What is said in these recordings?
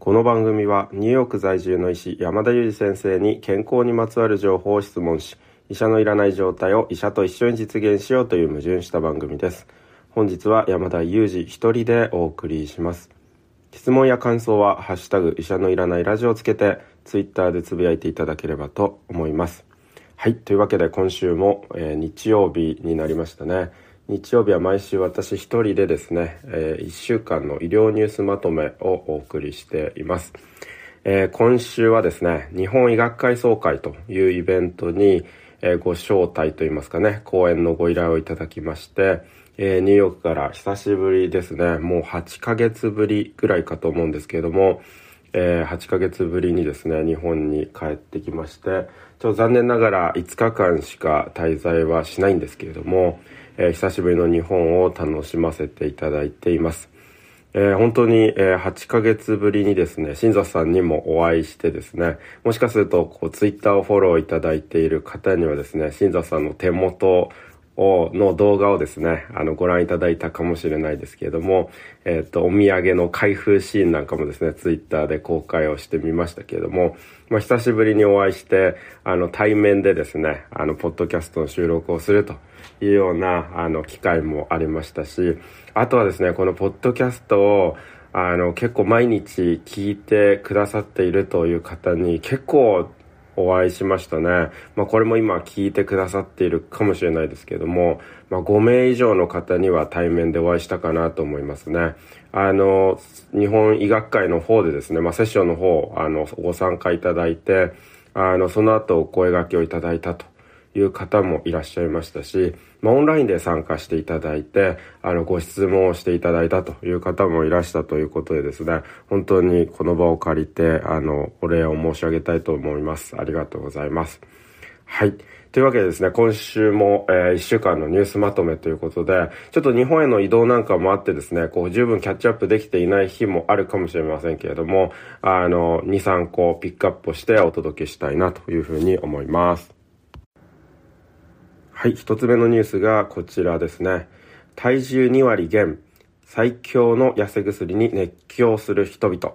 この番組はニューヨーク在住の医師山田裕二先生に健康にまつわる情報を質問し医者のいらない状態を医者と一緒に実現しようという矛盾した番組です。本日は山田裕二一人でお送りします。質問や感想はハッシュタグ医者のいらないラジオをつけてツイッターでつぶやいていただければと思います。はいというわけで今週も、えー、日曜日になりましたね。日曜日は毎週私一人でですね、えー、1週間の医療ニュースまとめをお送りしています。えー、今週はですね、日本医学会総会というイベントに、えー、ご招待といいますかね、講演のご依頼をいただきまして、えー、ニューヨークから久しぶりですね、もう8ヶ月ぶりぐらいかと思うんですけれども、えー、8ヶ月ぶりにですね、日本に帰ってきまして、ちょっと残念ながら5日間しか滞在はしないんですけれども、えー、久しぶりの日本を楽しませていただいています。えー、本当に、えー、8ヶ月ぶりにですね、新座さんにもお会いしてですね、もしかすると、こう、ツイッターをフォローいただいている方にはですね、新座さんの手元を、の動画をですね、あの、ご覧いただいたかもしれないですけれども、えっ、ー、と、お土産の開封シーンなんかもですね、ツイッターで公開をしてみましたけれども、まあ、久しぶりにお会いして、あの、対面でですね、あの、ポッドキャストの収録をするというような、あの、機会もありましたし、あとはですね、このポッドキャストを、あの、結構毎日聞いてくださっているという方に結構お会いしましたね。まあこれも今聞いてくださっているかもしれないですけども、まあ5名以上の方には対面でお会いしたかなと思いますね。あの、日本医学会の方でですね、まあセッションの方、あの、ご参加いただいて、あの、その後お声掛けをいただいたという方もいらっしゃいましたし、まあ、オンラインで参加していただいて、あの、ご質問をしていただいたという方もいらしたということでですね、本当にこの場を借りて、あの、お礼を申し上げたいと思います。ありがとうございます。はい。というわけでですね、今週も、えー、1週間のニュースまとめということで、ちょっと日本への移動なんかもあってですね、こう十分キャッチアップできていない日もあるかもしれませんけれども、あの、2、3個ピックアップしてお届けしたいなというふうに思います。はい、一つ目のニュースがこちらですね。体重2割減、最強の痩せ薬に熱狂する人々。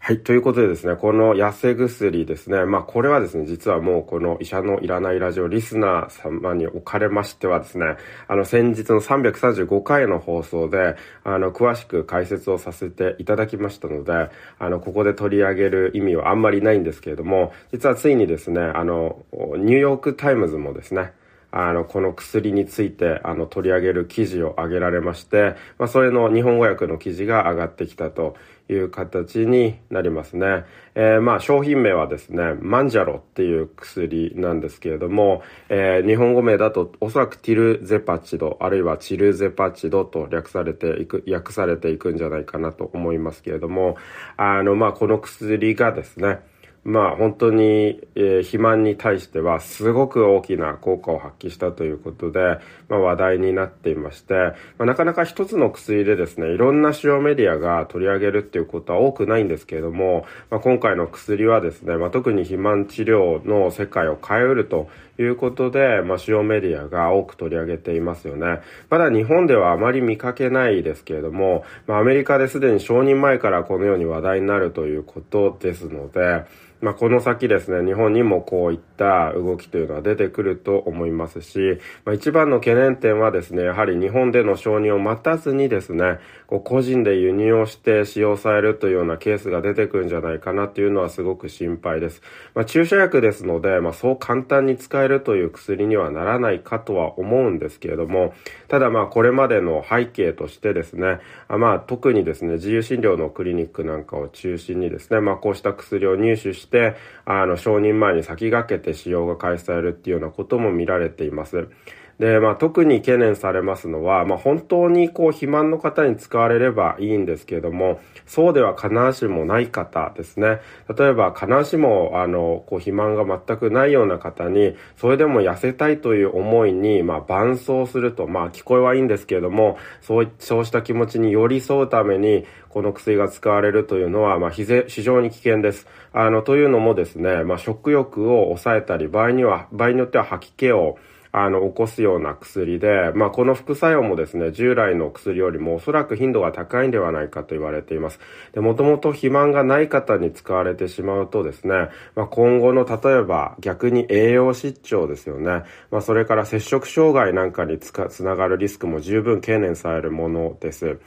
はい。ということでですね、この痩せ薬ですね。まあ、これはですね、実はもうこの医者のいらないラジオリスナー様におかれましてはですね、あの、先日の335回の放送で、あの、詳しく解説をさせていただきましたので、あの、ここで取り上げる意味はあんまりないんですけれども、実はついにですね、あの、ニューヨークタイムズもですね、あの、この薬について、あの、取り上げる記事を上げられまして、まあ、それの日本語訳の記事が上がってきたという形になりますね。えー、まあ、商品名はですね、マンジャロっていう薬なんですけれども、えー、日本語名だとおそらくティルゼパチド、あるいはチルゼパチドと略されていく、訳されていくんじゃないかなと思いますけれども、あの、まあ、この薬がですね、まあ本当に、えー、肥満に対してはすごく大きな効果を発揮したということで、まあ話題になっていまして、まあ、なかなか一つの薬でですね、いろんな主要メディアが取り上げるっていうことは多くないんですけれども、まあ、今回の薬はですね、まあ、特に肥満治療の世界を変えうるということで、まあ、主要メディアが多く取り上げていますよね。まだ日本ではあまり見かけないですけれども、まあ、アメリカですでに承認前からこのように話題になるということですので、まあ、この先ですね、日本にもこういった動きというのは出てくると思いますし、まあ、一番の懸念点はですね、やはり日本での承認を待たずにですね、こう個人で輸入をして使用されるというようなケースが出てくるんじゃないかなっていうのはすごく心配です。まあ、注射薬ですので、まあ、そう簡単に使えるという薬にはならないかとは思うんですけれども、ただまあこれまでの背景としてですね、あまあ特にですね、自由診療のクリニックなんかを中心にですね、まあこうした薬を入手、して、あの、承認前に先駆けて使用が開始されるっていうようなことも見られています。で、まあ、特に懸念されますのは、まあ、本当にこう、肥満の方に使われればいいんですけれども、そうでは必ずしもない方ですね。例えば、必ずしも、あの、こう、肥満が全くないような方に、それでも痩せたいという思いに、まあ、伴走すると、まあ、聞こえはいいんですけれども、そう、そうした気持ちに寄り添うために、この薬が使われるというのは、まあ、非常に危険です。あの、というのもですね、まあ、食欲を抑えたり、場合には、場合によっては吐き気を、あの、起こすような薬で、まあ、この副作用もですね、従来の薬よりもおそらく頻度が高いんではないかと言われています。で、もともと肥満がない方に使われてしまうとですね、まあ、今後の例えば逆に栄養失調ですよね。まあ、それから摂食障害なんかにつかつながるリスクも十分懸念されるものです。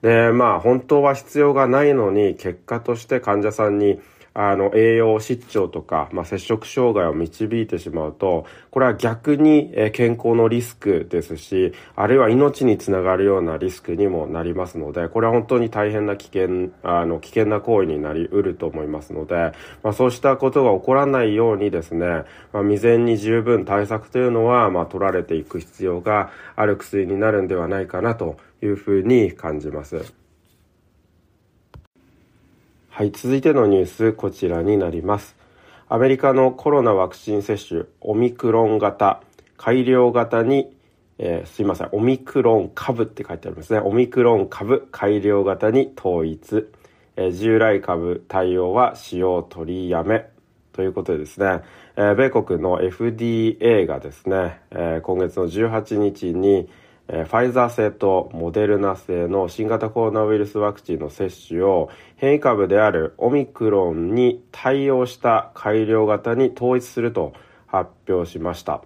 で、まあ、本当は必要がないのに、結果として患者さんにあの、栄養失調とか、まあ、接触障害を導いてしまうと、これは逆にえ健康のリスクですし、あるいは命につながるようなリスクにもなりますので、これは本当に大変な危険、あの、危険な行為になり得ると思いますので、まあ、そうしたことが起こらないようにですね、まあ、未然に十分対策というのは、まあ、取られていく必要がある薬になるんではないかなというふうに感じます。はい、続いてのニュース、こちらになります。アメリカのコロナワクチン接種、オミクロン型、改良型に、えー、すいません、オミクロン株って書いてありますね。オミクロン株改良型に統一。えー、従来株対応は使用取りやめ。ということでですね、えー、米国の FDA がですね、えー、今月の18日に、ファイザー製とモデルナ製の新型コロナウイルスワクチンの接種を変異株であるオミクロンに対応した改良型に統一すると発表しました。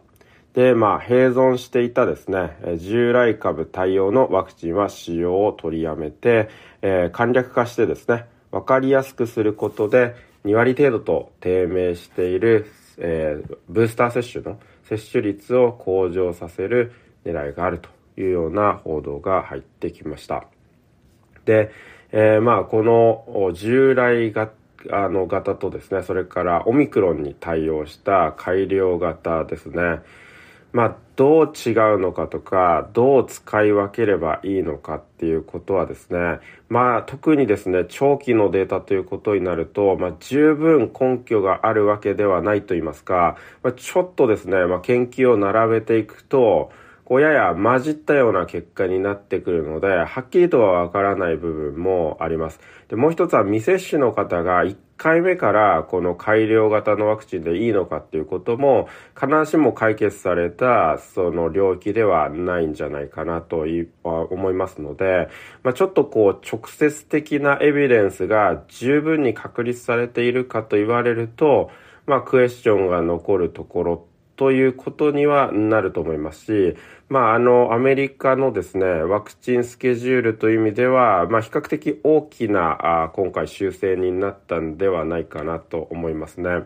で、まあ、併存していたですね、従来株対応のワクチンは使用を取りやめて、えー、簡略化してですね、わかりやすくすることで2割程度と低迷している、えー、ブースター接種の接種率を向上させる狙いがあるというような報道が入ってきました。で、えー、まあこの従来型あの型とですね、それからオミクロンに対応した改良型ですね。まあ、どう違うのかとか、どう使い分ければいいのかっていうことはですね、まあ、特にですね、長期のデータということになると、まあ、十分根拠があるわけではないと言いますか、まあ、ちょっとですね、まあ、研究を並べていくと、こうやや混じったような結果になってくるので、はっきりとはわからない部分もあります。で、もう一つは未接種の方が1回目からこの改良型のワクチンでいいのかっていうことも、必ずしも解決されたその領域ではないんじゃないかなと思いますので、まあ、ちょっとこう直接的なエビデンスが十分に確立されているかと言われると、まあ、クエスチョンが残るところということにはなると思いますし、まあ、あの、アメリカのですね、ワクチンスケジュールという意味では、まあ、比較的大きな、あ今回修正になったんではないかなと思いますね。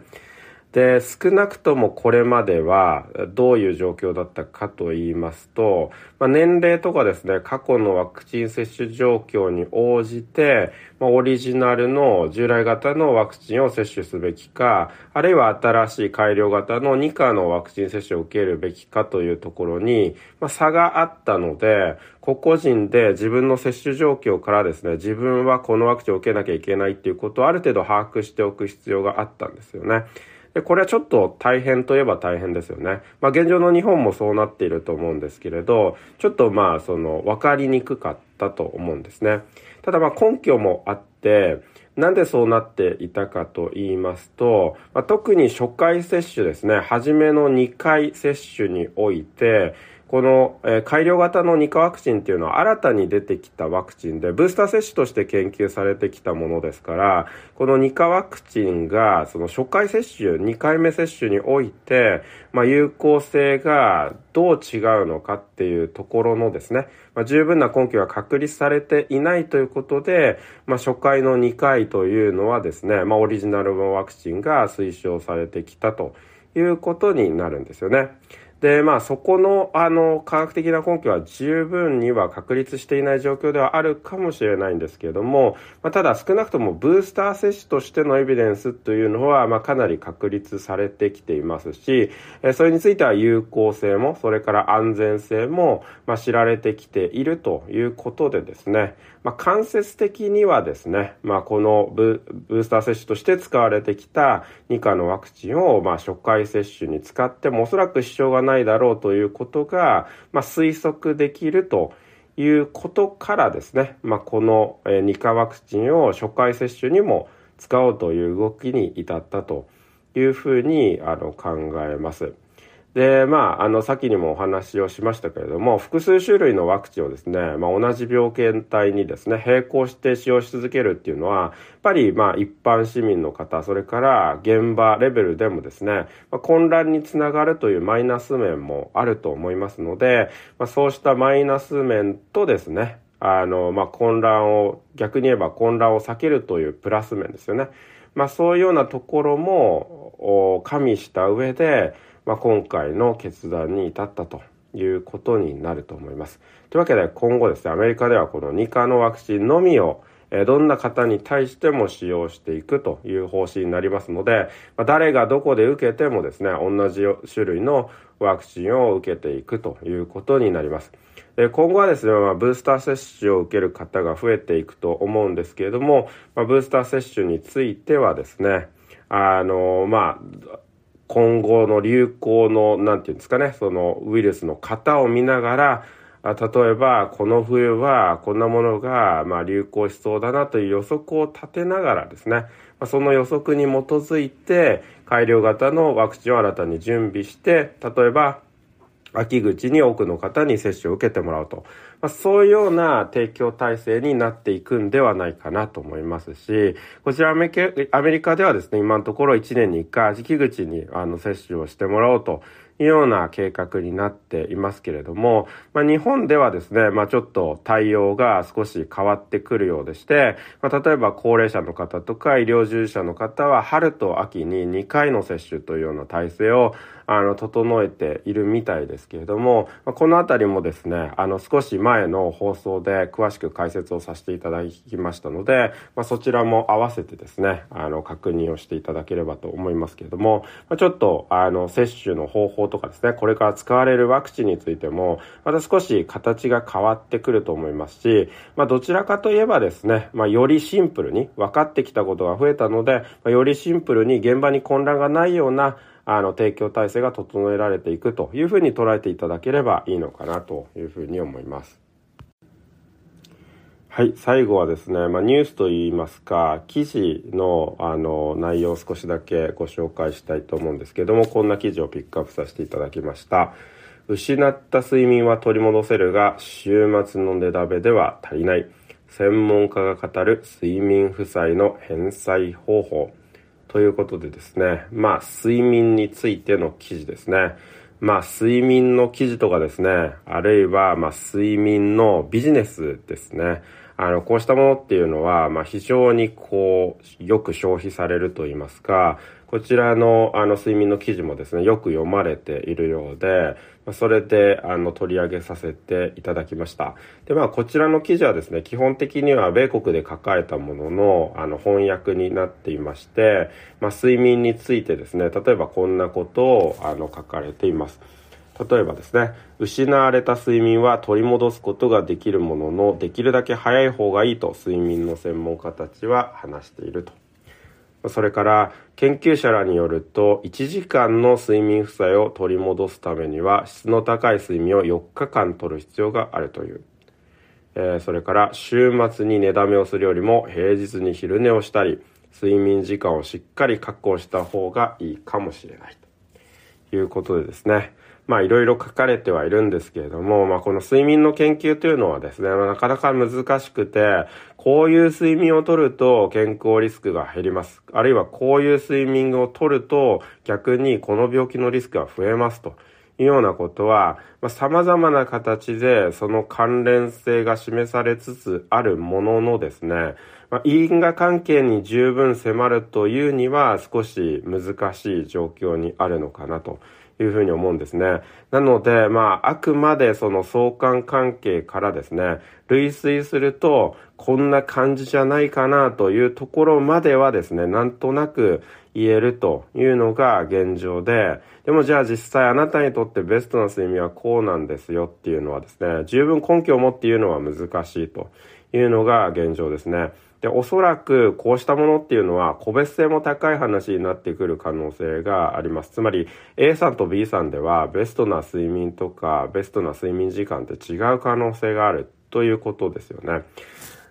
で、少なくともこれまではどういう状況だったかと言いますと、まあ、年齢とかですね、過去のワクチン接種状況に応じて、まあ、オリジナルの従来型のワクチンを接種すべきか、あるいは新しい改良型の2価のワクチン接種を受けるべきかというところに、まあ、差があったので、個々人で自分の接種状況からですね、自分はこのワクチンを受けなきゃいけないっていうことをある程度把握しておく必要があったんですよね。で、これはちょっと大変といえば大変ですよね。まあ現状の日本もそうなっていると思うんですけれど、ちょっとまあその分かりにくかったと思うんですね。ただまあ根拠もあって、なんでそうなっていたかと言いますと、まあ、特に初回接種ですね、初めの2回接種において、この、え、改良型の2価ワクチンっていうのは新たに出てきたワクチンで、ブースター接種として研究されてきたものですから、この2価ワクチンが、その初回接種、2回目接種において、まあ、有効性がどう違うのかっていうところのですね、まあ、十分な根拠が確立されていないということで、まあ、初回の2回というのはですね、ま、オリジナルのワクチンが推奨されてきたということになるんですよね。で、まあそこのあの科学的な根拠は十分には確立していない状況ではあるかもしれないんですけれども、まあ、ただ少なくともブースター接種としてのエビデンスというのは、まあ、かなり確立されてきていますし、えそれについては有効性も、それから安全性も、まあ、知られてきているということでですね、まあ、間接的にはですね、まあ、このブースター接種として使われてきた2価のワクチンを、まあ、初回接種に使ってもおそらく支障がないだろうということが、まあ、推測できるということからですね、まあ、この2価ワクチンを初回接種にも使おうという動きに至ったというふうにあの考えます。で、まあ、あの、先にもお話をしましたけれども、複数種類のワクチンをですね、まあ、同じ病原体にですね、並行して使用し続けるっていうのは、やっぱり、まあ、一般市民の方、それから現場レベルでもですね、まあ、混乱につながるというマイナス面もあると思いますので、まあ、そうしたマイナス面とですね、あの、まあ、混乱を、逆に言えば混乱を避けるというプラス面ですよね。まあ、そういうようなところも加味した上で、まあ、今回の決断に至ったということになると思います。というわけで今後ですね、アメリカではこの2価のワクチンのみをどんな方に対しても使用していくという方針になりますので、誰がどこで受けてもですね、同じ種類のワクチンを受けていくということになります。今後はですね、まあ、ブースター接種を受ける方が増えていくと思うんですけれども、まあ、ブースター接種についてはですね、あの、まあ、今後の流行の、なんていうんですかね、そのウイルスの型を見ながら、例えば、この冬はこんなものが、まあ、流行しそうだなという予測を立てながらですね、その予測に基づいて、改良型のワクチンを新たに準備して、例えば、秋口に多くの方に接種を受けてもらうと。まあ、そういうような提供体制になっていくんではないかなと思いますし、こちらアメリカではですね、今のところ1年に1回秋口にあの接種をしてもらおうというような計画になっていますけれども、まあ、日本ではですね、まあ、ちょっと対応が少し変わってくるようでして、まあ、例えば高齢者の方とか医療従事者の方は春と秋に2回の接種というような体制をあの整えているみたいですけれども、まあ、このあたりもですね、あの少し前の放送で詳しく解説をさせていただきましたので、まあ、そちらも合わせてですね、あの確認をしていただければと思いますけれども、まあ、ちょっとあの接種の方法とかですね、これから使われるワクチンについても、また少し形が変わってくると思いますし、まあ、どちらかといえばですね、まあ、よりシンプルに分かってきたことが増えたので、まあ、よりシンプルに現場に混乱がないようなあの提供体制が整えられていくというふうに捉えていただければいいのかなというふうに思います。はい、最後はですね、まあ、ニュースといいますか、記事のあの内容を少しだけご紹介したいと思うんですけども、こんな記事をピックアップさせていただきました。失った睡眠は取り戻せるが、週末の寝だめでは足りない。専門家が語る睡眠負債の返済方法。ということでですね、まあ、睡眠についての記事ですね。まあ、睡眠の記事とかですね、あるいは、まあ、睡眠のビジネスですね。あの、こうしたものっていうのは、まあ、非常にこう、よく消費されると言いますか、こちらの、あの、睡眠の記事もですね、よく読まれているようで、それで、あの、取り上げさせていただきました。で、まあ、こちらの記事はですね、基本的には米国で書かれたものの、あの、翻訳になっていまして、まあ、睡眠についてですね、例えばこんなことを、あの、書かれています。例えばですね、失われた睡眠は取り戻すことができるものの、できるだけ早い方がいいと睡眠の専門家たちは話していると。それから研究者らによると1時間の睡眠負債を取り戻すためには質の高い睡眠を4日間取る必要があるという。えー、それから週末に寝だめをするよりも平日に昼寝をしたり睡眠時間をしっかり確保した方がいいかもしれないということでですね。まあいろいろ書かれてはいるんですけれども、まあこの睡眠の研究というのはですね、なかなか難しくて、こういう睡眠をとると健康リスクが減ります。あるいはこういう睡眠をとると逆にこの病気のリスクが増えますと。いうようなことは、まあ、様々な形でその関連性が示されつつあるもののですね、まあ、因果関係に十分迫るというには少し難しい状況にあるのかなというふうに思うんですね。なので、まあ、あくまでその相関関係からですね、類推すると、こんな感じじゃないかなというところまではですね、なんとなく言えるというのが現状で、でもじゃあ実際あなたにとってベストな睡眠はこうなんですよっていうのはですね、十分根拠を持って言うのは難しいというのが現状ですね。で、おそらくこうしたものっていうのは個別性も高い話になってくる可能性があります。つまり A さんと B さんではベストな睡眠とかベストな睡眠時間って違う可能性があるということですよね。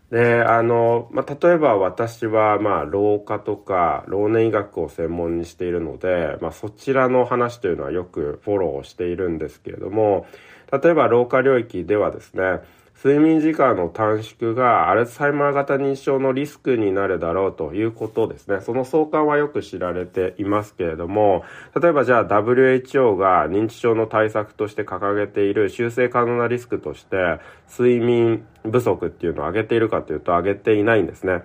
で、あの、まあ、例えば私は、まあ、老化とか、老年医学を専門にしているので、まあ、そちらの話というのはよくフォローしているんですけれども、例えば老化領域ではですね、睡眠時間の短縮がアルツハイマー型認知症のリスクになるだろうということですね。その相関はよく知られていますけれども、例えばじゃあ WHO が認知症の対策として掲げている修正可能なリスクとして睡眠不足っていうのを挙げているかというと上げていないんですね。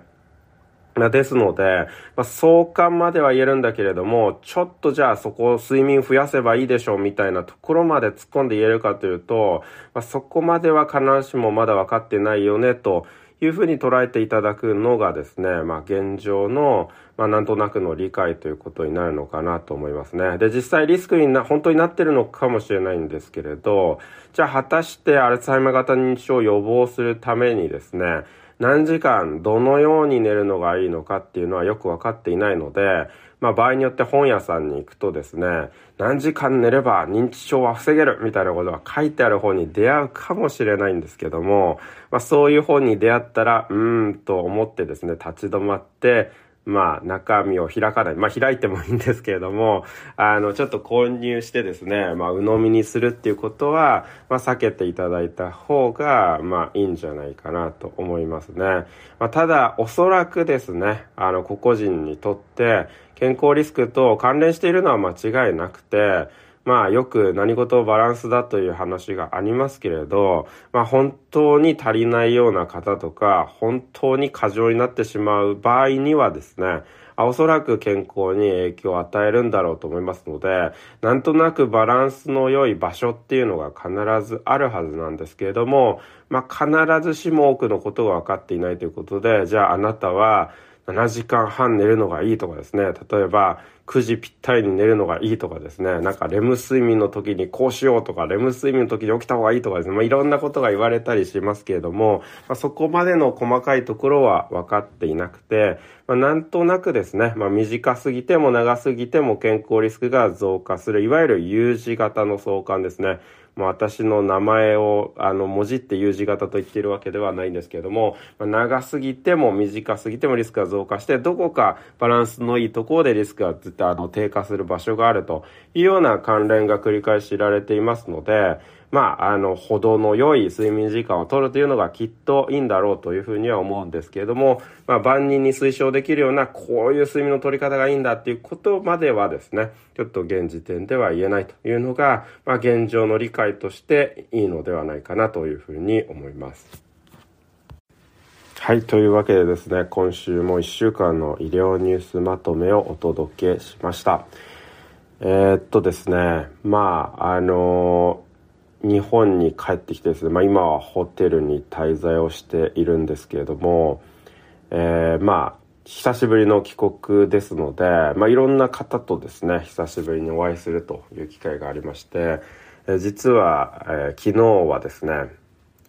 ですので、まあ、相関までは言えるんだけれども、ちょっとじゃあそこを睡眠増やせばいいでしょうみたいなところまで突っ込んで言えるかというと、まあ、そこまでは必ずしもまだ分かってないよねというふうに捉えていただくのがですね、まあ現状の、まあなんとなくの理解ということになるのかなと思いますね。で、実際リスクにな、本当になってるのかもしれないんですけれど、じゃあ果たしてアルツハイマー型認知症を予防するためにですね、何時間どのように寝るのがいいのかっていうのはよくわかっていないので、まあ場合によって本屋さんに行くとですね、何時間寝れば認知症は防げるみたいなことが書いてある本に出会うかもしれないんですけども、まあそういう本に出会ったら、うーんと思ってですね、立ち止まって、まあ、中身を開かない。まあ、開いてもいいんですけれども、あの、ちょっと購入してですね、まあ、鵜呑みにするっていうことは、まあ、避けていただいた方が、まあ、いいんじゃないかなと思いますね。まあ、ただ、おそらくですね、あの、個々人にとって、健康リスクと関連しているのは間違いなくて、まあよく何事バランスだという話がありますけれど、まあ本当に足りないような方とか、本当に過剰になってしまう場合にはですね、おそらく健康に影響を与えるんだろうと思いますので、なんとなくバランスの良い場所っていうのが必ずあるはずなんですけれども、まあ必ずしも多くのことが分かっていないということで、じゃああなたは7時間半寝るのがいいとかですね、例えば9時ぴったりに寝るのがいいとかですね、なんかレム睡眠の時にこうしようとか、レム睡眠の時に起きた方がいいとかですね、まあ、いろんなことが言われたりしますけれども、まあ、そこまでの細かいところは分かっていなくて、まあ、なんとなくですね、まあ、短すぎても長すぎても健康リスクが増加する、いわゆる U 字型の相関ですね。まあ、私の名前をあの文字って U 字型と言っているわけではないんですけれども、まあ、長すぎても短すぎてもリスクが増加して、どこかバランスのいいところでリスクがずっとあの低下する場所があるというような関連が繰り返し知られていますので、まあ、あの、程の良い睡眠時間を取るというのがきっといいんだろうというふうには思うんですけれども、まあ、万人に推奨できるような、こういう睡眠の取り方がいいんだっていうことまではですね、ちょっと現時点では言えないというのが、まあ、現状の理解としていいのではないかなというふうに思います。はい。というわけでですね、今週も1週間の医療ニュースまとめをお届けしました。えー、っとですね、まあ、あの日本に帰ってきてですね、まあ、今はホテルに滞在をしているんですけれども、えー、まあ久しぶりの帰国ですので、まあ、いろんな方とですね久しぶりにお会いするという機会がありまして、えー、実は、えー、昨日はですね、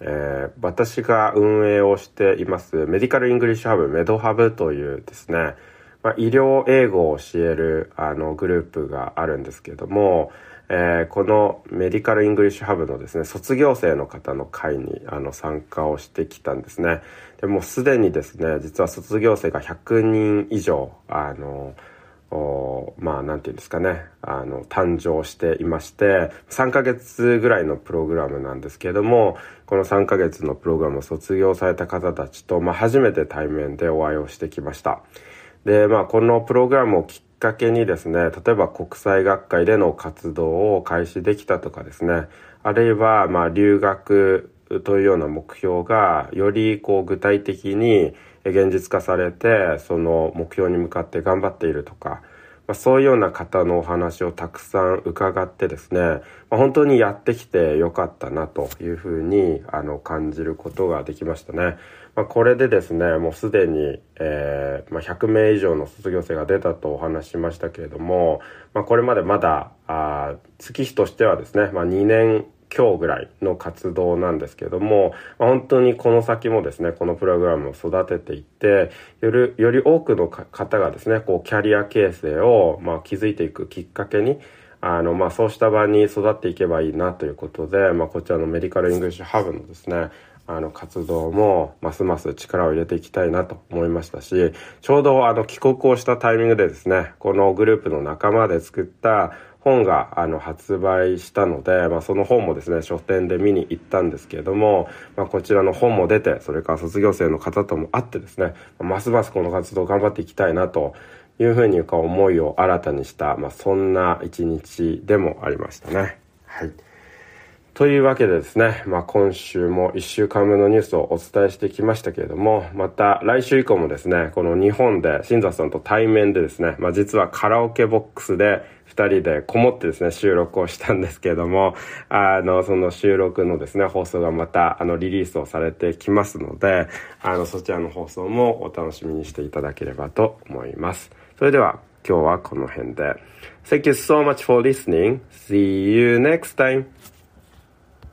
え、私が運営をしていますメディカルイングリッシュハブメドハブというですね、まあ、医療英語を教えるあのグループがあるんですけれども、えー、このメディカル・イングリッシュ・ハブのですね、卒業生の方の会にあの参加をしてきたんですね。でもすでにですね、実は卒業生が100人以上、あの、まあ、なんていうんですかね、あの、誕生していまして、3ヶ月ぐらいのプログラムなんですけれども、この3ヶ月のプログラムを卒業された方たちと、まあ、初めて対面でお会いをしてきました。で、まあ、このプログラムをきっかけにですね、例えば国際学会での活動を開始できたとかですね、あるいは、まあ、留学というような目標が、よりこう具体的に現実化されて、その目標に向かって頑張っているとか、まあ、そういうような方のお話をたくさん伺ってですね、まあ、本当にやってきてよかったなというふうにあの感じることができましたね。まあ、これでですね、もうすでに、えー、まあ、100名以上の卒業生が出たとお話ししましたけれども、まあ、これまでまだ、あ月日としてはですね、まあ、2年今日ぐらいの活動なんですけども、まあ、本当にこの先もですね、このプログラムを育てていって、より、より多くの方がですね、こう、キャリア形成を、まあ、築いていくきっかけに、あの、まあ、そうした場に育っていけばいいなということで、まあ、こちらのメディカルイングリッシュハブのですね、あの活動もますます力を入れていきたいなと思いましたし、ちょうどあの帰国をしたタイミングでですね、このグループの仲間で作った本があの発売したので、まあ、その本もですね書店で見に行ったんですけれども、まあ、こちらの本も出てそれから卒業生の方とも会ってですねますますこの活動頑張っていきたいなというふうに思いを新たにした、まあ、そんな一日でもありましたね。はいというわけでですね、まあ、今週も1週間目のニュースをお伝えしてきましたけれども、また来週以降もですね、この日本で新座さんと対面でですね、まあ、実はカラオケボックスで2人でこもってですね、収録をしたんですけれども、あの、その収録のですね、放送がまた、あの、リリースをされてきますので、あの、そちらの放送もお楽しみにしていただければと思います。それでは、今日はこの辺で。Thank you so much for listening. See you next time.